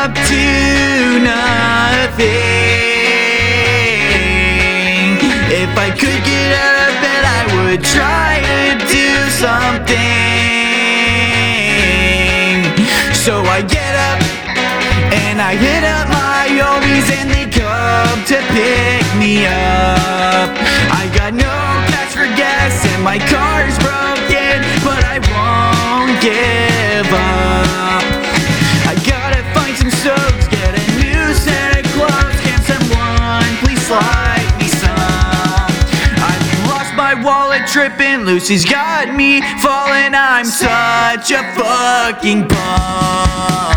up to nothing? If I could get out of bed, I would try to do something. So I get up and I hit up my homies and they come to pick my wallet tripping, Lucy's got me falling. I'm such a fucking bum.